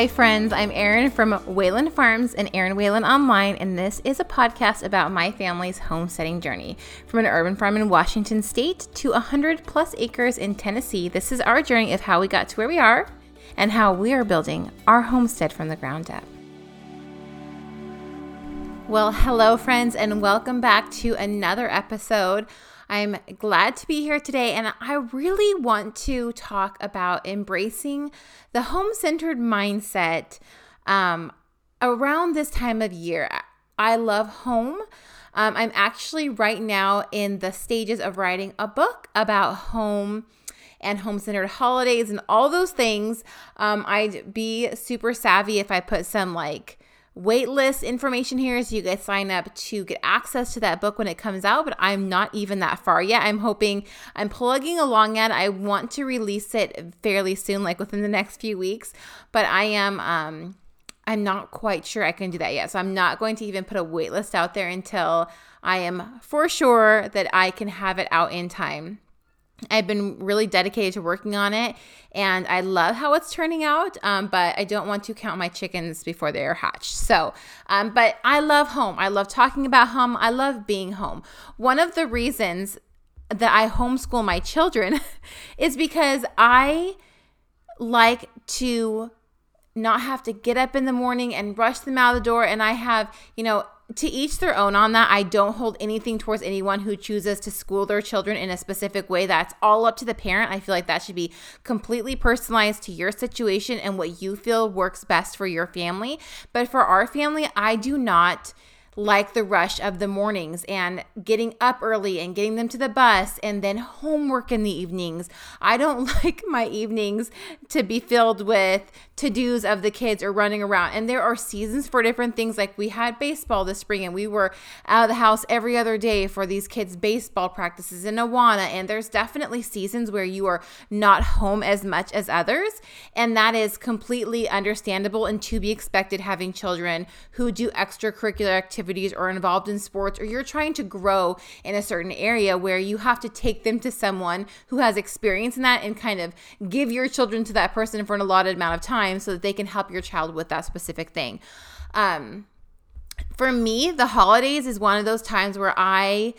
Hi, friends. I'm Eryn from Whalen Farms and Eryn Whalen Online, and this is a podcast about my family's homesteading journey. From an urban farm in Washington State to 100 plus acres in Tennessee, this is our journey of how we got to where we are and how we are building our homestead from the ground up. Well, hello, friends, and welcome back to another episode. I'm glad to be here today, and I really want to talk about embracing the home centered mindset um, around this time of year. I love home. Um, I'm actually right now in the stages of writing a book about home and home centered holidays and all those things. Um, I'd be super savvy if I put some like waitlist information here so you guys sign up to get access to that book when it comes out but i'm not even that far yet. I'm hoping i'm plugging along at i want to release it fairly soon like within the next few weeks but i am um i'm not quite sure i can do that yet. So i'm not going to even put a waitlist out there until i am for sure that i can have it out in time I've been really dedicated to working on it and I love how it's turning out, um, but I don't want to count my chickens before they are hatched. So, um, but I love home. I love talking about home. I love being home. One of the reasons that I homeschool my children is because I like to not have to get up in the morning and rush them out the door. And I have, you know, to each their own on that. I don't hold anything towards anyone who chooses to school their children in a specific way. That's all up to the parent. I feel like that should be completely personalized to your situation and what you feel works best for your family. But for our family, I do not like the rush of the mornings and getting up early and getting them to the bus and then homework in the evenings. I don't like my evenings to be filled with to dos of the kids or running around. And there are seasons for different things. Like we had baseball this spring and we were out of the house every other day for these kids' baseball practices in Awana. And there's definitely seasons where you are not home as much as others. And that is completely understandable and to be expected having children who do extracurricular activities or involved in sports, or you're trying to grow in a certain area where you have to take them to someone who has experience in that and kind of give your children to that person for an allotted amount of time time so that they can help your child with that specific thing. Um, for me, the holidays is one of those times where I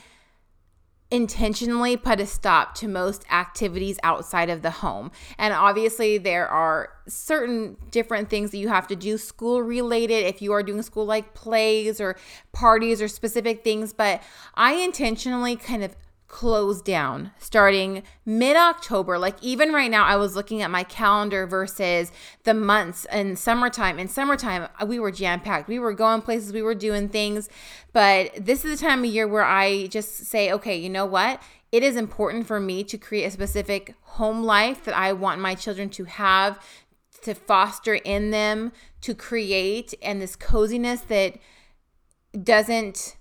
intentionally put a stop to most activities outside of the home. And obviously, there are certain different things that you have to do school related if you are doing school like plays or parties or specific things. But I intentionally kind of close down starting mid October. Like, even right now, I was looking at my calendar versus the months in summertime. In summertime, we were jam packed. We were going places, we were doing things. But this is the time of year where I just say, okay, you know what? It is important for me to create a specific home life that I want my children to have, to foster in them, to create, and this coziness that doesn't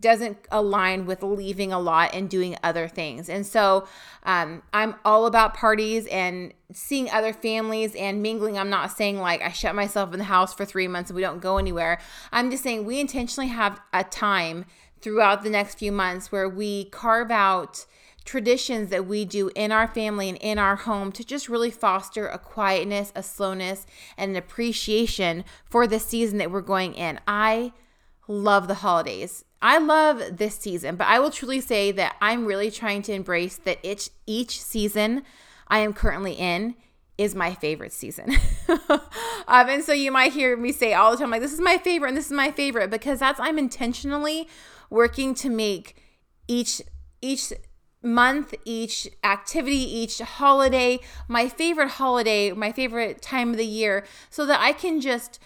doesn't align with leaving a lot and doing other things. And so um, I'm all about parties and seeing other families and mingling. I'm not saying like I shut myself in the house for three months and we don't go anywhere. I'm just saying we intentionally have a time throughout the next few months where we carve out traditions that we do in our family and in our home to just really foster a quietness, a slowness, and an appreciation for the season that we're going in. I love the holidays. I love this season, but I will truly say that I'm really trying to embrace that each each season I am currently in is my favorite season. um, and so you might hear me say all the time, like, this is my favorite and this is my favorite, because that's I'm intentionally working to make each each month, each activity, each holiday, my favorite holiday, my favorite time of the year, so that I can just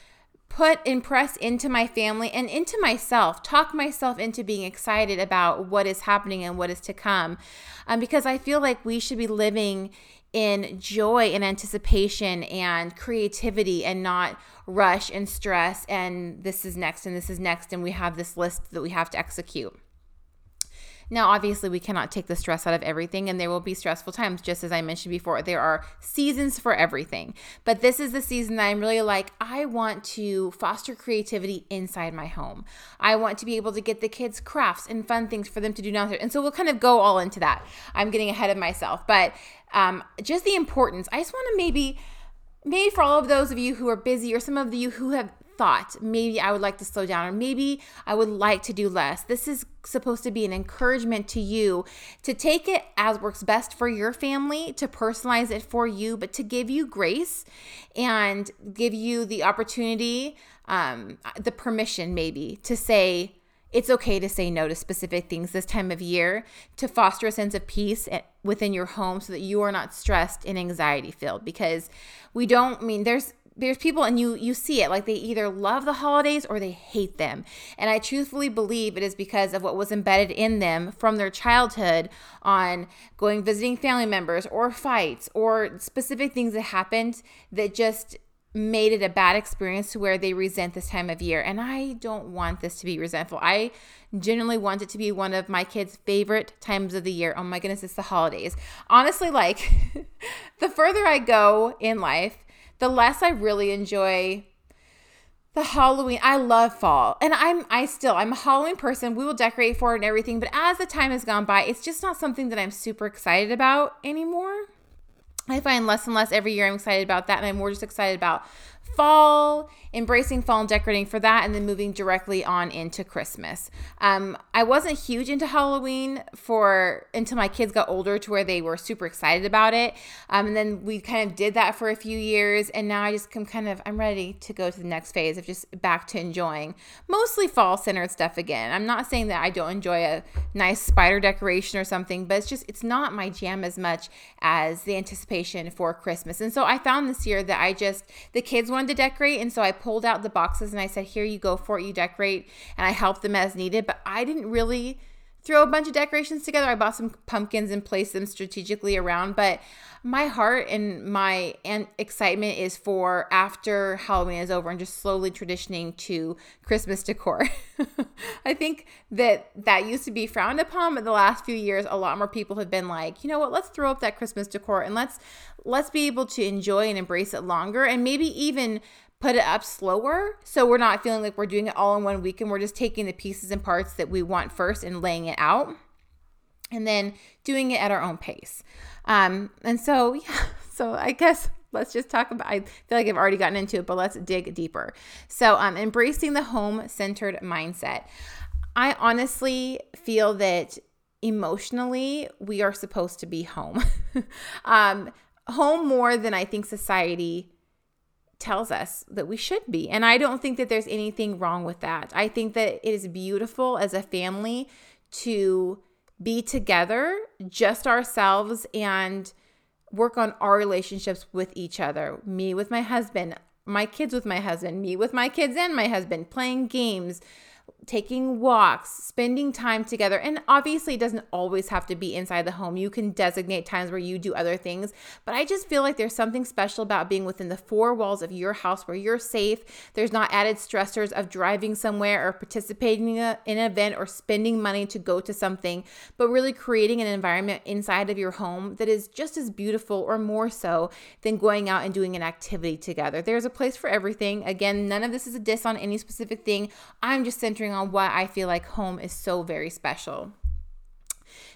put and press into my family and into myself, talk myself into being excited about what is happening and what is to come. Um, because I feel like we should be living in joy and anticipation and creativity and not rush and stress and this is next and this is next and we have this list that we have to execute. Now, obviously, we cannot take the stress out of everything, and there will be stressful times, just as I mentioned before. There are seasons for everything. But this is the season that I'm really like, I want to foster creativity inside my home. I want to be able to get the kids crafts and fun things for them to do downstairs. And so we'll kind of go all into that. I'm getting ahead of myself. But um, just the importance, I just want to maybe maybe for all of those of you who are busy or some of you who have thought maybe I would like to slow down or maybe I would like to do less. This is supposed to be an encouragement to you to take it as works best for your family, to personalize it for you, but to give you grace and give you the opportunity, um, the permission maybe to say, it's okay to say no to specific things this time of year to foster a sense of peace within your home so that you are not stressed and anxiety filled because we don't I mean there's there's people and you you see it like they either love the holidays or they hate them. And i truthfully believe it is because of what was embedded in them from their childhood on going visiting family members or fights or specific things that happened that just made it a bad experience to where they resent this time of year. And i don't want this to be resentful. I genuinely want it to be one of my kids favorite times of the year. Oh my goodness it's the holidays. Honestly like the further i go in life the less I really enjoy the Halloween. I love fall. And I'm I still I'm a Halloween person. We will decorate for it and everything, but as the time has gone by, it's just not something that I'm super excited about anymore. I find less and less every year I'm excited about that and I'm more just excited about fall, embracing fall and decorating for that, and then moving directly on into Christmas. Um, I wasn't huge into Halloween for until my kids got older to where they were super excited about it. Um, and then we kind of did that for a few years, and now I just come kind of I'm ready to go to the next phase of just back to enjoying mostly fall centered stuff again. I'm not saying that I don't enjoy a nice spider decoration or something, but it's just it's not my jam as much as the anticipation for Christmas. And so I found this year that I just the kids wanted to decorate. And so I pulled out the boxes and I said, Here you go for it, you decorate. And I helped them as needed. But I didn't really throw a bunch of decorations together. I bought some pumpkins and placed them strategically around. But my heart and my excitement is for after Halloween is over and just slowly traditioning to Christmas decor. I think that that used to be frowned upon, but the last few years, a lot more people have been like, you know what, let's throw up that Christmas decor and let's let's be able to enjoy and embrace it longer and maybe even put it up slower so we're not feeling like we're doing it all in one week and we're just taking the pieces and parts that we want first and laying it out and then doing it at our own pace. Um, and so, yeah, so I guess let's just talk about, I feel like I've already gotten into it, but let's dig deeper. So, um, embracing the home centered mindset. I honestly feel that emotionally we are supposed to be home. um, home more than I think society tells us that we should be. And I don't think that there's anything wrong with that. I think that it is beautiful as a family to be together, just ourselves, and work on our relationships with each other. Me with my husband, my kids with my husband, me with my kids and my husband, playing games, taking walks, spending time together. And obviously, it doesn't always have to be inside the home. You can designate times where you do other things. But I just feel like there's something special about being within the four walls of your house where you're safe. There's not added stressors of driving somewhere or participating in, an event or spending money to go to something, but really creating an environment inside of your home that is just as beautiful or more so than going out and doing an activity together. There's a place for everything. Again, none of this is a diss on any specific thing. I'm just centering on why I feel like home is so very special.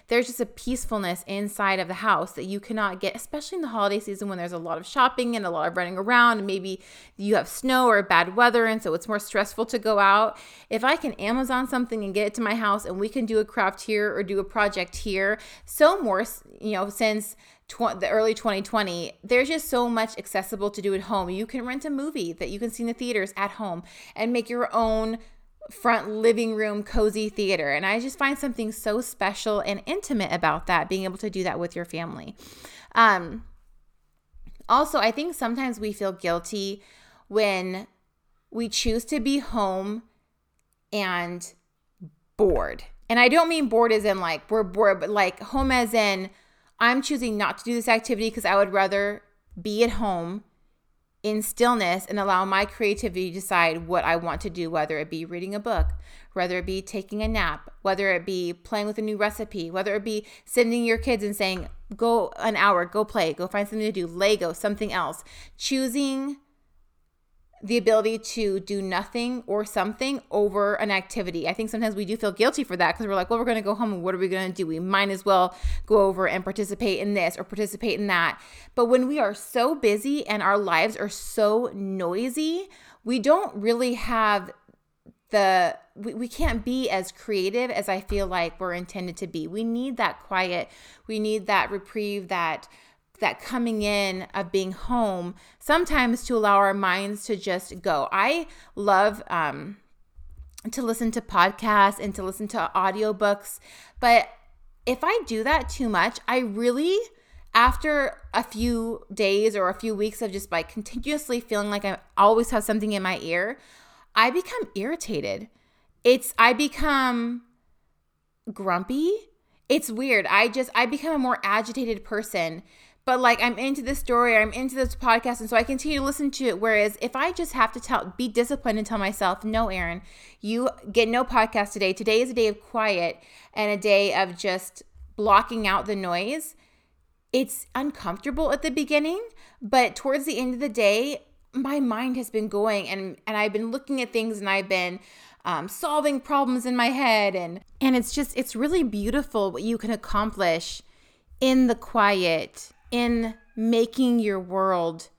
There's just a peacefulness inside of the house that you cannot get, especially in the holiday season when there's a lot of shopping and a lot of running around, and maybe you have snow or bad weather, and so it's more stressful to go out. If I can Amazon something and get it to my house, and we can do a craft here or do a project here, so more, you know, since the early 2020, there's just so much accessible to do at home. You can rent a movie that you can see in the theaters at home and make your own front living room cozy theater. And I just find something so special and intimate about that, being able to do that with your family. Um, also, I think sometimes we feel guilty when we choose to be home and bored. And I don't mean bored as in like we're bored, but like home as in I'm choosing not to do this activity because I would rather be at home in stillness and allow my creativity to decide what I want to do, whether it be reading a book, whether it be taking a nap, whether it be playing with a new recipe, whether it be sending your kids and saying, go an hour, go play, go find something to do, Lego, something else. Choosing the ability to do nothing or something over an activity. I think sometimes we do feel guilty for that because we're like, well, we're going to go home and what are we going to do? We might as well go over and participate in this or participate in that. But when we are so busy and our lives are so noisy, we don't really have the we, we can't be as creative as I feel like we're intended to be. We need that quiet. We need that reprieve, that that coming in of being home sometimes to allow our minds to just go. I love um, to listen to podcasts and to listen to audiobooks, but if I do that too much, I really after a few days or a few weeks of just like continuously feeling like I always have something in my ear, I become irritated. It's I become grumpy. It's weird. I just I become a more agitated person but like I'm into this story, or I'm into this podcast, and so I continue to listen to it. Whereas if I just have to tell, be disciplined and tell myself, no, Eryn, you get no podcast today. Today is a day of quiet and a day of just blocking out the noise. It's uncomfortable at the beginning, but towards the end of the day, my mind has been going and and I've been looking at things and I've been um, solving problems in my head and and it's just it's really beautiful what you can accomplish in the quiet in making your world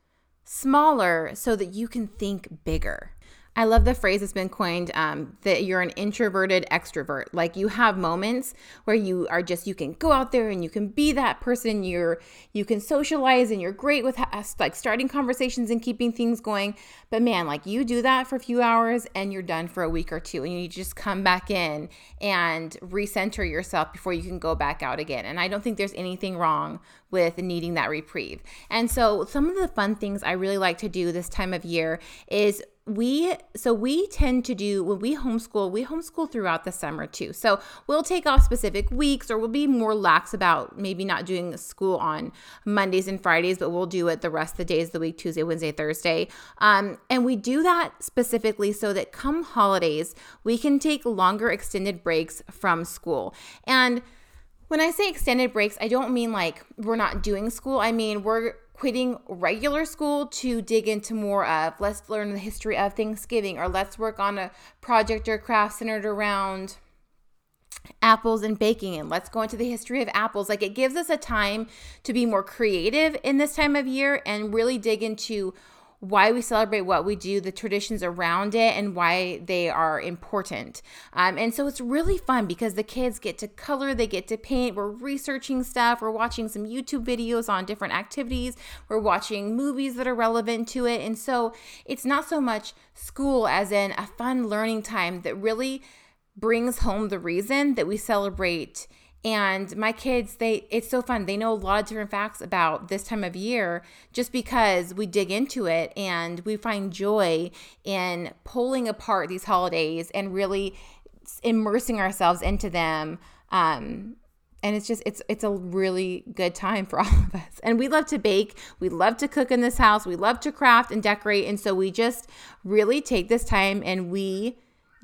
smaller so that you can think bigger. I love the phrase that's been coined um, that you're an introverted extrovert. Like you have moments where you are just you can go out there and you can be that person. You're you can socialize and you're great with like starting conversations and keeping things going. But man, like you do that for a few hours and you're done for a week or two, and you just come back in and recenter yourself before you can go back out again. And I don't think there's anything wrong with needing that reprieve. And so some of the fun things I really like to do this time of year is we so we tend to do when we homeschool we homeschool throughout the summer too. So we'll take off specific weeks or we'll be more lax about maybe not doing school on mondays and fridays but we'll do it the rest of the days of the week tuesday wednesday thursday. Um, and we do that specifically so that come holidays we can take longer extended breaks from school. And when i say extended breaks i don't mean like we're not doing school. I mean we're quitting regular school to dig into more of let's learn the history of Thanksgiving or let's work on a project or craft centered around apples and baking and let's go into the history of apples. Like it gives us a time to be more creative in this time of year and really dig into why we celebrate what we do, the traditions around it, and why they are important. Um, and so it's really fun because the kids get to color, they get to paint. We're researching stuff, we're watching some YouTube videos on different activities, we're watching movies that are relevant to it. And so it's not so much school as in a fun learning time that really brings home the reason that we celebrate and my kids they it's so fun. They know a lot of different facts about this time of year just because we dig into it and we find joy in pulling apart these holidays and really immersing ourselves into them. Um, and it's just it's it's a really good time for all of us. And we love to bake. We love to cook in this house. We love to craft and decorate. And so we just really take this time and we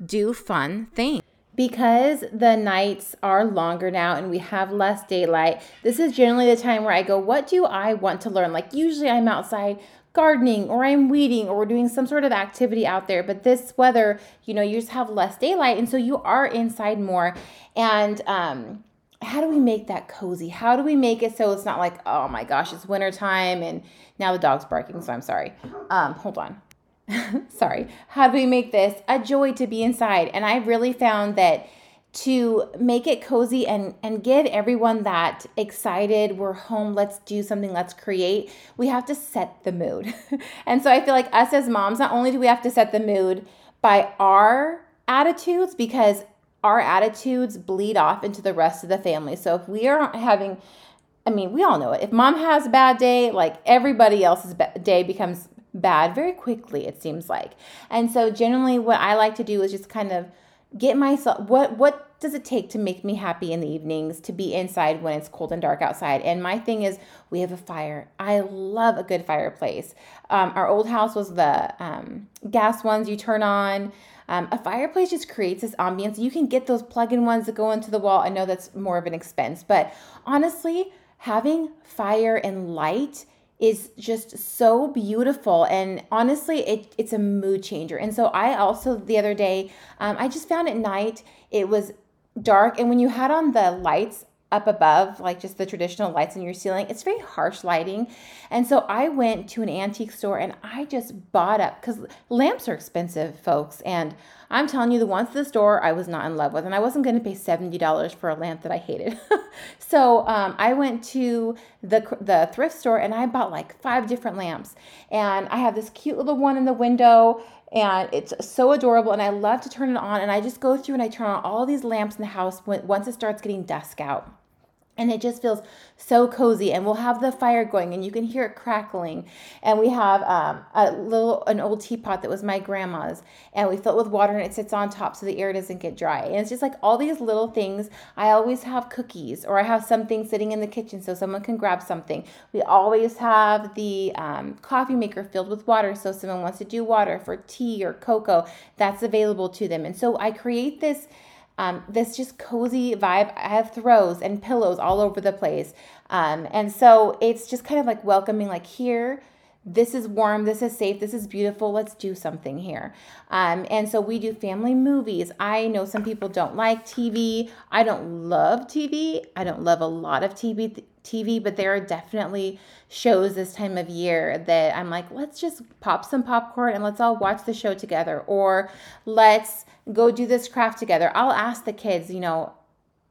do fun things because the nights are longer now and we have less daylight, this is generally the time where I go, What do I want to learn? Like, usually I'm outside gardening or I'm weeding or we're doing some sort of activity out there. But this weather, you know, you just have less daylight. And so you are inside more. And, um, how do we make that cozy? How do we make it so it's not like, oh my gosh, it's wintertime and now the dog's barking, so I'm sorry. Um, hold on. sorry, how do we make this a joy to be inside? And I really found that to make it cozy and and give everyone that excited we're home let's do something let's create we have to set the mood. And so i feel like us as moms not only do we have to set the mood by our attitudes because our attitudes bleed off into the rest of the family. So if we are having i mean we all know it. If mom has a bad day like everybody else's day becomes bad very quickly, it seems like. And so generally what I like to do is just kind of get myself what what does it take to make me happy in the evenings to be inside when it's cold and dark outside? And my thing is we have a fire. I love a good fireplace. Um, our old house was the um, gas ones you turn on. Um, a fireplace just creates this ambience you can get those plug-in ones that go into the wall. I know that's more of an expense but honestly having fire and light is just so beautiful and honestly it, it's a mood changer. And so i also the other day um, i just found at night it was dark and when you had on the lights up above, like just the traditional lights in your ceiling, it's very harsh lighting. And so I went to an antique store and I just bought up because lamps are expensive, folks. And I'm telling you, the ones at the store I was not in love with, and I wasn't going to pay $70 for a lamp that I hated. so um, I went to the, the thrift store and I bought like five different lamps. And I have this cute little one in the window and it's so adorable and i love to turn it on and i just go through and i turn on all these lamps in the house once it starts getting dusk out and it just feels so cozy. And we'll have the fire going and you can hear it crackling. And we have um, a little an old teapot that was my grandma's. And we fill it with water and it sits on top so the air doesn't get dry. And it's just like all these little things. I always have cookies or i have something sitting in the kitchen so someone can grab something. We always have the um, coffee maker filled with water. So someone wants to do water for tea or cocoa that's available to them. And so i create this um, this just cozy vibe. I have throws and pillows all over the place. Um, and so it's just kind of like welcoming, like, here, this is warm, this is safe, this is beautiful, let's do something here. Um, and so we do family movies. I know some people don't like TV. I don't love TV. I don't love a lot of TV. TV, but there are definitely shows this time of year that I'm like, let's just pop some popcorn and let's all watch the show together, or let's go do this craft together. I'll ask the kids, you know,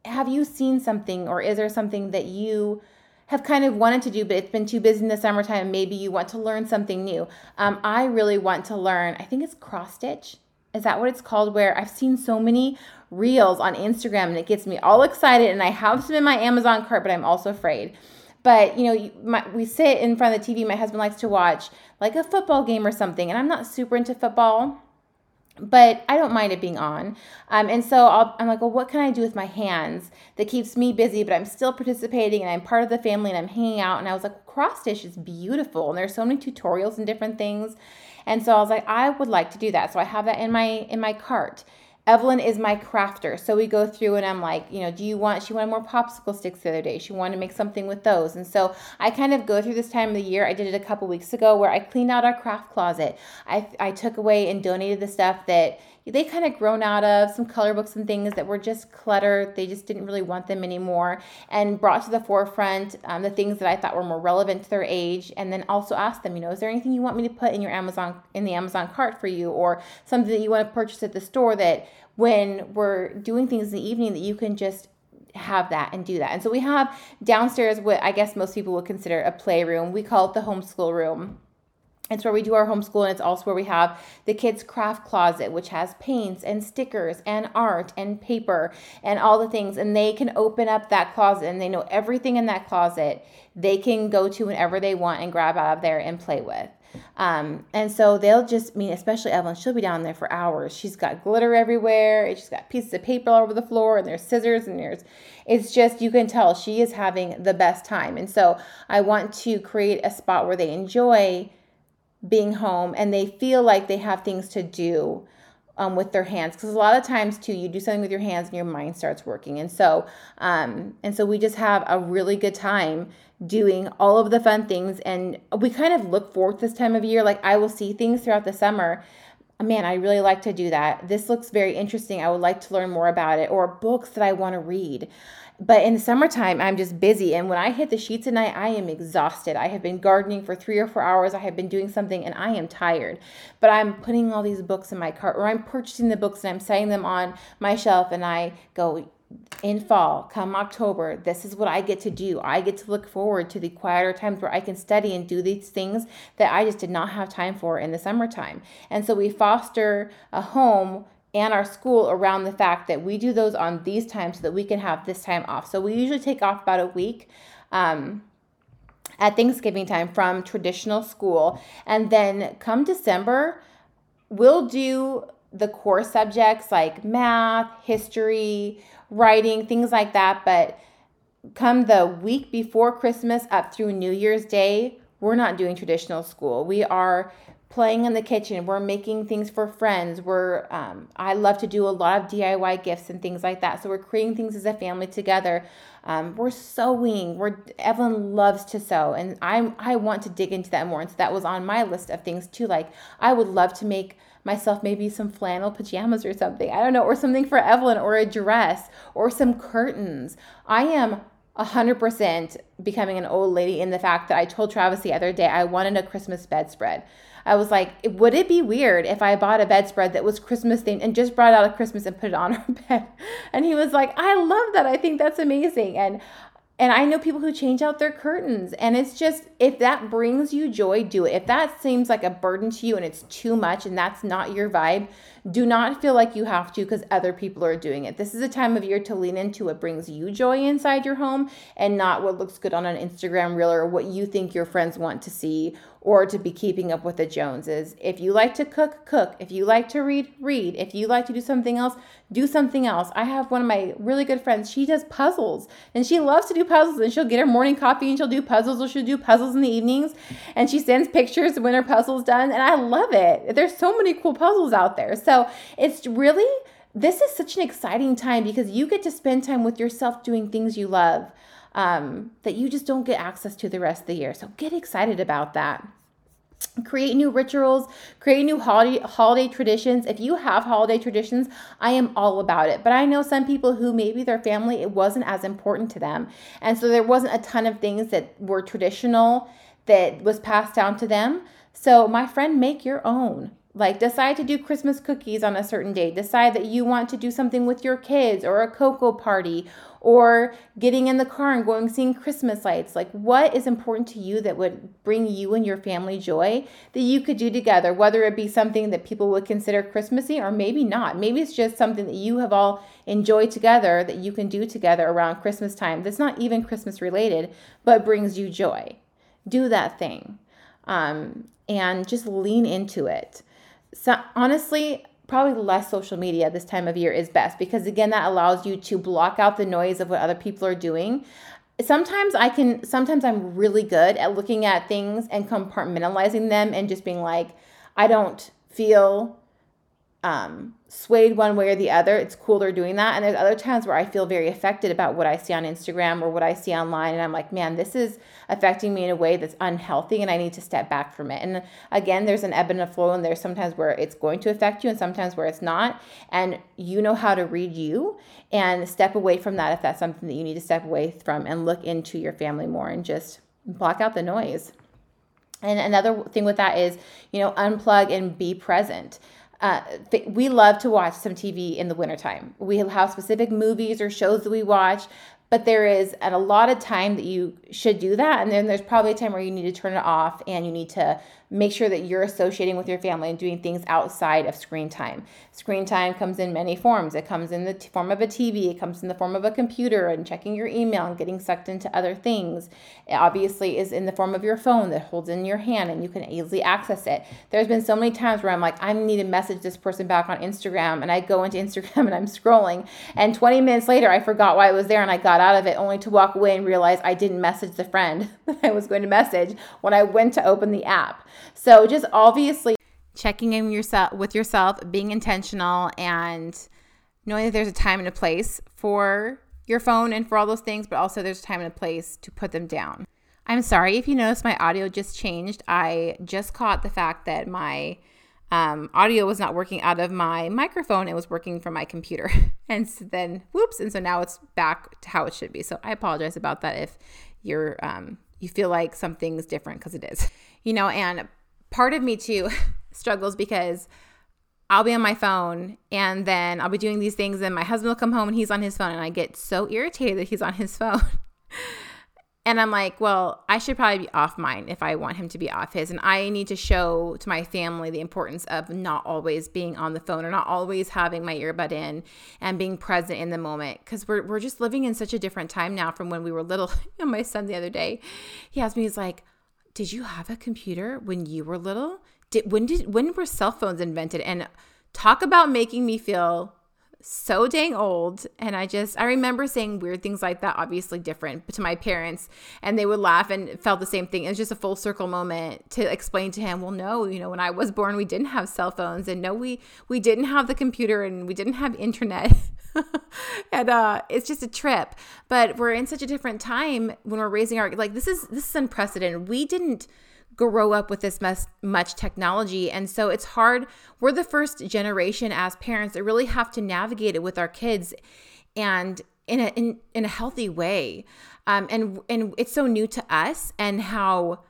have you seen something, or is there something that you have kind of wanted to do, but it's been too busy in the summertime. Maybe you want to learn something new. Um, I really want to learn, I think it's cross stitch. Is that what it's called? Where I've seen so many reels on Instagram and it gets me all excited. And I have some in my Amazon cart, but I'm also afraid. But you know, my, we sit in front of the TV. My husband likes to watch like a football game or something, and I'm not super into football but I don't mind it being on. Um, and so i am like, well, what can I do with my hands that keeps me busy, but I'm still participating and I'm part of the family and I'm hanging out. And I was like, cross stitch is beautiful. And there's so many tutorials and different things. And so I was like, I would like to do that. So I have that in my in my cart. Evelyn is my crafter. So we go through and I'm like, you know, do you want, she wanted more popsicle sticks the other day. She wanted to make something with those. And so I kind of go through this time of the year. I did it a couple weeks ago where I cleaned out our craft closet. I, I took away and donated the stuff that they kind of grown out of, some color books and things that were just clutter. They just didn't really want them anymore and brought to the forefront um, the things that I thought were more relevant to their age. And then also asked them, you know, is there anything you want me to put in your Amazon, in the Amazon cart for you or something that you want to purchase at the store that when we're doing things in the evening that you can just have that and do that. And so we have downstairs what I guess most people would consider a playroom. We call it the homeschool room. It's where we do our homeschool, and it's also where we have the kids' craft closet, which has paints and stickers and art and paper and all the things. And they can open up that closet and they know everything in that closet. They can go to whenever they want and grab out of there and play with. Um, and so they'll just I mean, especially Evelyn, she'll be down there for hours. She's got glitter everywhere, she's got pieces of paper all over the floor, and there's scissors, and there's it's just you can tell she is having the best time. And so I want to create a spot where they enjoy being home and they feel like they have things to do um, with their hands. Because a lot of times too you do something with your hands and your mind starts working. And so um, and so we just have a really good time doing all of the fun things. And we kind of look forward this time of year. Like i will see things throughout the summer. Man i really like to do that. This looks very interesting. I would like to learn more about it. Or books that i want to read but in the summertime, I'm just busy. And when I hit the sheets at night, I am exhausted. I have been gardening for three or four hours. I have been doing something and I am tired. But I'm putting all these books in my cart or I'm purchasing the books and I'm setting them on my shelf. And I go, in fall, come October, this is what I get to do. I get to look forward to the quieter times where I can study and do these things that I just did not have time for in the summertime. And so we foster a home and our school around the fact that we do those on these times so that we can have this time off. So we usually take off about a week. Um, at Thanksgiving time from traditional school. And then come December, we'll do the core subjects like math, history, writing, things like that. But come the week before Christmas up through New Year's Day, we're not doing traditional school. We are playing in the kitchen. We're making things for friends. We're um, I love to do a lot of DIY gifts and things like that. So we're creating things as a family together. Um, we're sewing. We're Evelyn loves to sew, and I I want to dig into that more. And so that was on my list of things too. Like I would love to make myself maybe some flannel pajamas or something. I don't know, or something for Evelyn, or a dress, or some curtains. I am 100% becoming an old lady in the fact that I told Travis the other day I wanted a Christmas bedspread. I was like, would it be weird if I bought a bedspread that was Christmas themed and just brought out a Christmas and put it on our bed? And he was like, I love that. I think that's amazing. And and I know people who change out their curtains. And it's just, if that brings you joy, do it. If that seems like a burden to you and it's too much and that's not your vibe, do not feel like you have to because other people are doing it. This is a time of year to lean into what brings you joy inside your home and not what looks good on an Instagram reel or what you think your friends want to see or to be keeping up with the Joneses. If you like to cook, cook. If you like to read, read. If you like to do something else, do something else. I have one of my really good friends, she does puzzles and she loves to do puzzles and she'll get her morning coffee and she'll do puzzles or she'll do puzzles in the evenings and she sends pictures when her puzzle's done and I love it. There's so many cool puzzles out there. So it's really this is such an exciting time because you get to spend time with yourself doing things you love um, that you just don't get access to the rest of the year. So get excited about that. Create new rituals, create new holiday holiday traditions. If you have holiday traditions, I am all about it. But I know some people who maybe their family it wasn't as important to them. And so there wasn't a ton of things that were traditional that was passed down to them. So my friend, make your own like decide to do christmas cookies on a certain day. Decide that you want to do something with your kids or a cocoa party or getting in the car and going seeing christmas lights. Like what is important to you that would bring you and your family joy that you could do together whether it be something that people would consider christmassy or maybe not? Maybe it's just something that you have all enjoyed together that you can do together around christmas time that's not even christmas related but brings you joy. Do that thing um, and just lean into it so honestly, probably less social media this time of year is best because again that allows you to block out the noise of what other people are doing. Sometimes i can sometimes i'm really good at looking at things and compartmentalizing them and just being like i don't feel um, swayed one way or the other. It's cooler doing that. And there's other times where I feel very affected about what I see on Instagram or what I see online. And I'm like, man, this is affecting me in a way that's unhealthy and I need to step back from it. And again, there's an ebb and a flow, and there's sometimes where it's going to affect you and sometimes where it's not. And you know how to read you and step away from that if that's something that you need to step away from and look into your family more and just block out the noise. And another thing with that is, you know, unplug and be present. Uh, we love to watch some TV in the wintertime. We have specific movies or shows that we watch, but there is at a lot of time that you should do that. And then there's probably a time where you need to turn it off and you need to make sure that you're associating with your family and doing things outside of screen time. Screen time comes in many forms. It comes in the t- form of a TV, it comes in the form of a computer and checking your email and getting sucked into other things. It obviously is in the form of your phone that holds in your hand and you can easily access it. There's been so many times where I'm like, I need to message this person back on Instagram and I go into Instagram and I'm scrolling and 20 minutes later I forgot why I was there and I got out of it only to walk away and realize I didn't message the friend that I was going to message when I went to open the app. So just obviously checking in yourself with yourself, being intentional and knowing that there's a time and a place for your phone and for all those things, but also there's a time and a place to put them down. I'm sorry if you notice my audio just changed. I just caught the fact that my um, audio was not working out of my microphone. It was working from my computer. and so then, whoops. And so now it's back to how it should be. So I apologize about that if you're, um, you feel like something's different because it is you know, and part of me too struggles because I'll be on my phone and then I'll be doing these things and my husband will come home and he's on his phone and I get so irritated that he's on his phone. and I'm like, well, I should probably be off mine if I want him to be off his. And I need to show to my family the importance of not always being on the phone or not always having my earbud in and being present in the moment. Because we're, we're just living in such a different time now from when we were little. my son the other day, he asked me, he's like, did you have a computer when you were little? Did when did when were cell phones invented? And talk about making me feel so dang old. And I just, I remember saying weird things like that, obviously different, to my parents, and they would laugh and felt the same thing. It was just a full circle moment to explain to him, well, no, you know, when I was born, we didn't have cell phones, and no, we we didn't have the computer, and we didn't have internet. and uh, it's just a trip. But we're in such a different time when we're raising our like this is this is unprecedented. We didn't grow up with this much, much technology. And so it's hard. We're the first generation as parents that really have to navigate it with our kids and in a, in, in a healthy way. Um, and, and it's so new to us and how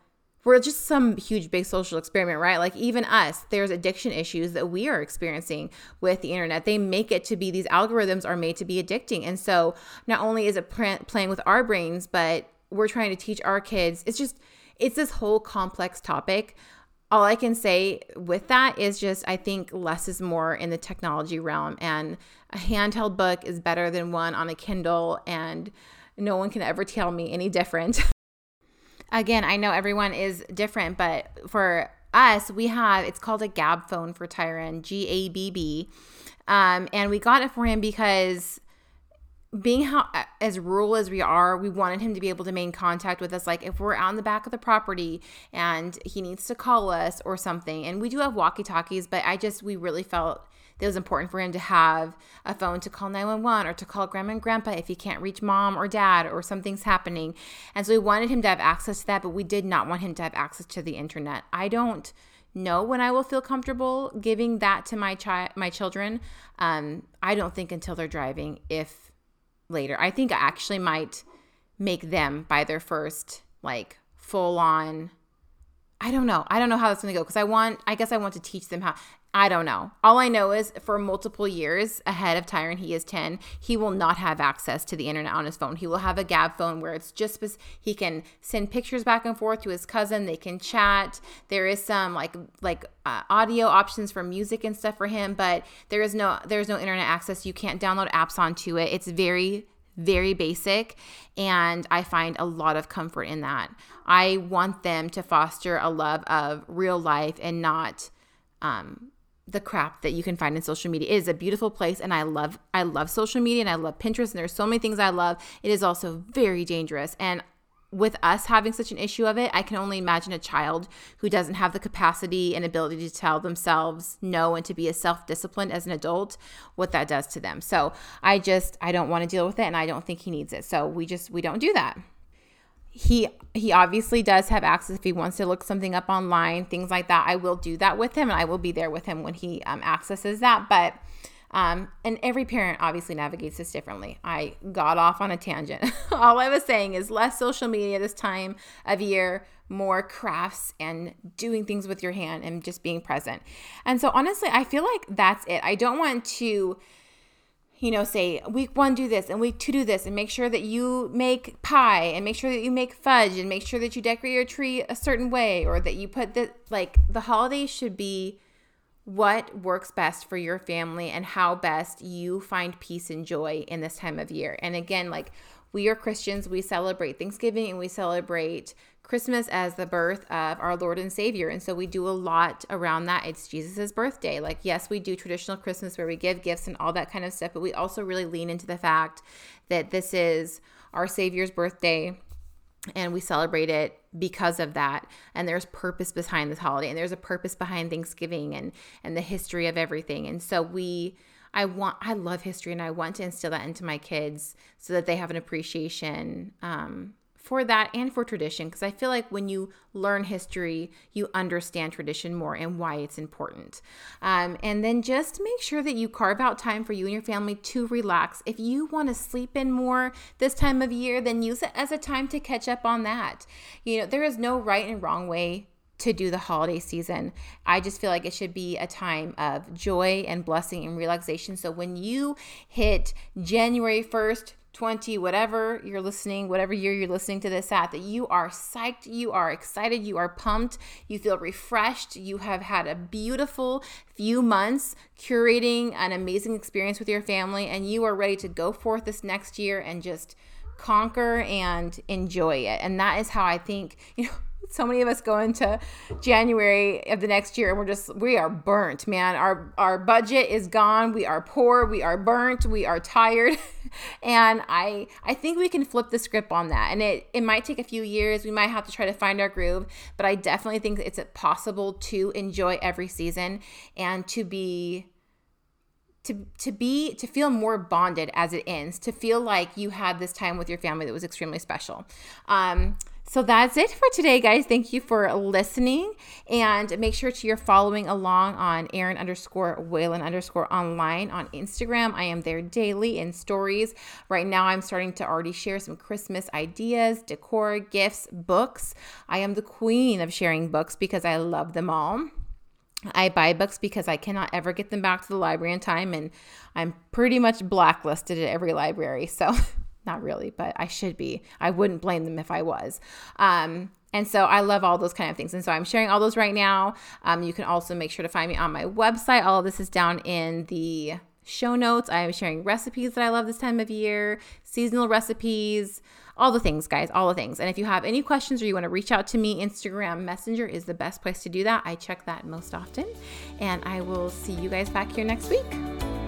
we're just some huge big social experiment, right? Like even us, there's addiction issues that we are experiencing with the internet. They make it to be these algorithms are made to be addicting. And so not only is it playing with our brains, but we're trying to teach our kids. It's just it's this whole complex topic. All I can say with that is just I think less is more in the technology realm, and a handheld book is better than one on a Kindle, and no one can ever tell me any different. Again, I know everyone is different, but for us, we have it's called a Gabb phone for Tyron, G A B B. Um, and we got it for him because being how as rural as we are, we wanted him to be able to maintain contact with us. Like if we're out in the back of the property and he needs to call us or something, and we do have walkie talkies, but I just we really felt it was important for him to have a phone to call 911 or to call grandma and grandpa if he can't reach mom or dad or something's happening. And so we wanted him to have access to that, but we did not want him to have access to the internet. I don't know when I will feel comfortable giving that to my child, my children. Um, I don't think until they're driving, if later. I think I actually might make them buy their first like full on I don't know. I don't know how that's going to go because I want I guess I want to teach them how I don't know. All I know is for multiple years ahead of Tyron, he is 10, he will not have access to the internet on his phone. He will have a Gabb phone where it's just he can send pictures back and forth to his cousin, they can chat. There is some like like uh, audio options for music and stuff for him, but there is no there's no internet access. You can't download apps onto it. It's very very basic and I find a lot of comfort in that. I want them to foster a love of real life and not um, the crap that you can find in social media. It is a beautiful place and I love I love social media and I love Pinterest and there's so many things I love. It is also very dangerous and with us having such an issue of it, I can only imagine a child who doesn't have the capacity and ability to tell themselves no and to be as self-disciplined as an adult, what that does to them. So, I just I don't want to deal with it and I don't think he needs it. So, we just we don't do that he he obviously does have access if he wants to look something up online things like that i will do that with him and i will be there with him when he um, accesses that but um, and every parent obviously navigates this differently. I got off on a tangent. All i was saying is less social media this time of year more crafts and doing things with your hand and just being present. And so honestly i feel like that's it. I don't want to you know, say week one do this and week two do this and make sure that you make pie and make sure that you make fudge and make sure that you decorate your tree a certain way or that you put the like the holidays should be what works best for your family and how best you find peace and joy in this time of year. And again, like we are Christians, we celebrate Thanksgiving and we celebrate Christmas as the birth of our Lord and Savior. And so we do a lot around that. It's Jesus's birthday. Like, yes, we do traditional Christmas where we give gifts and all that kind of stuff, but we also really lean into the fact that this is our Savior's birthday and we celebrate it because of that. And there's purpose behind this holiday and there's a purpose behind thanksgiving and and the history of everything. And so we i want i love history and i want to instill that into my kids so that they have an appreciation um, for that and for tradition because I feel like when you learn history, you understand tradition more and why it's important. Um, and then just make sure that you carve out time for you and your family to relax. If you want to sleep in more this time of year, then use it as a time to catch up on that. You know, there is no right and wrong way to do the holiday season. I just feel like it should be a time of joy and blessing and relaxation. So when you hit January 1st, 20, whatever you're listening, whatever year you're listening to this at, that you are psyched, you are excited, you are pumped, you feel refreshed, you have had a beautiful few months curating an amazing experience with your family, and you are ready to go forth this next year and just conquer and enjoy it. And that is how I think, you know, so many of us go into January of the next year and we're just we are burnt, man. Our our budget is gone. We are poor, we are burnt, we are tired. and I I think we can flip the script on that. And it it might take a few years. We might have to try to find our groove, but I definitely think it's possible to enjoy every season and to be to to be to feel more bonded as it ends to feel like you had this time with your family that was extremely special um so that's it for today, guys. Thank you for listening. And make sure to you're following along on Eryn underscore Whalen underscore online on Instagram. I am there daily in stories. Right now, I'm starting to already share some Christmas ideas, decor, gifts, books. I am the queen of sharing books because I love them all. I buy books because I cannot ever get them back to the library in time, and I'm pretty much blacklisted at every library. So, not really, but I should be. I wouldn't blame them if I was. Um, and so I love all those kind of things. And so I'm sharing all those right now. Um, you can also make sure to find me on my website. All of this is down in the show notes. I am sharing recipes that I love this time of year, seasonal recipes, all the things, guys, all the things. And if you have any questions or you want to reach out to me, Instagram Messenger is the best place to do that. I check that most often. And I will see you guys back here next week.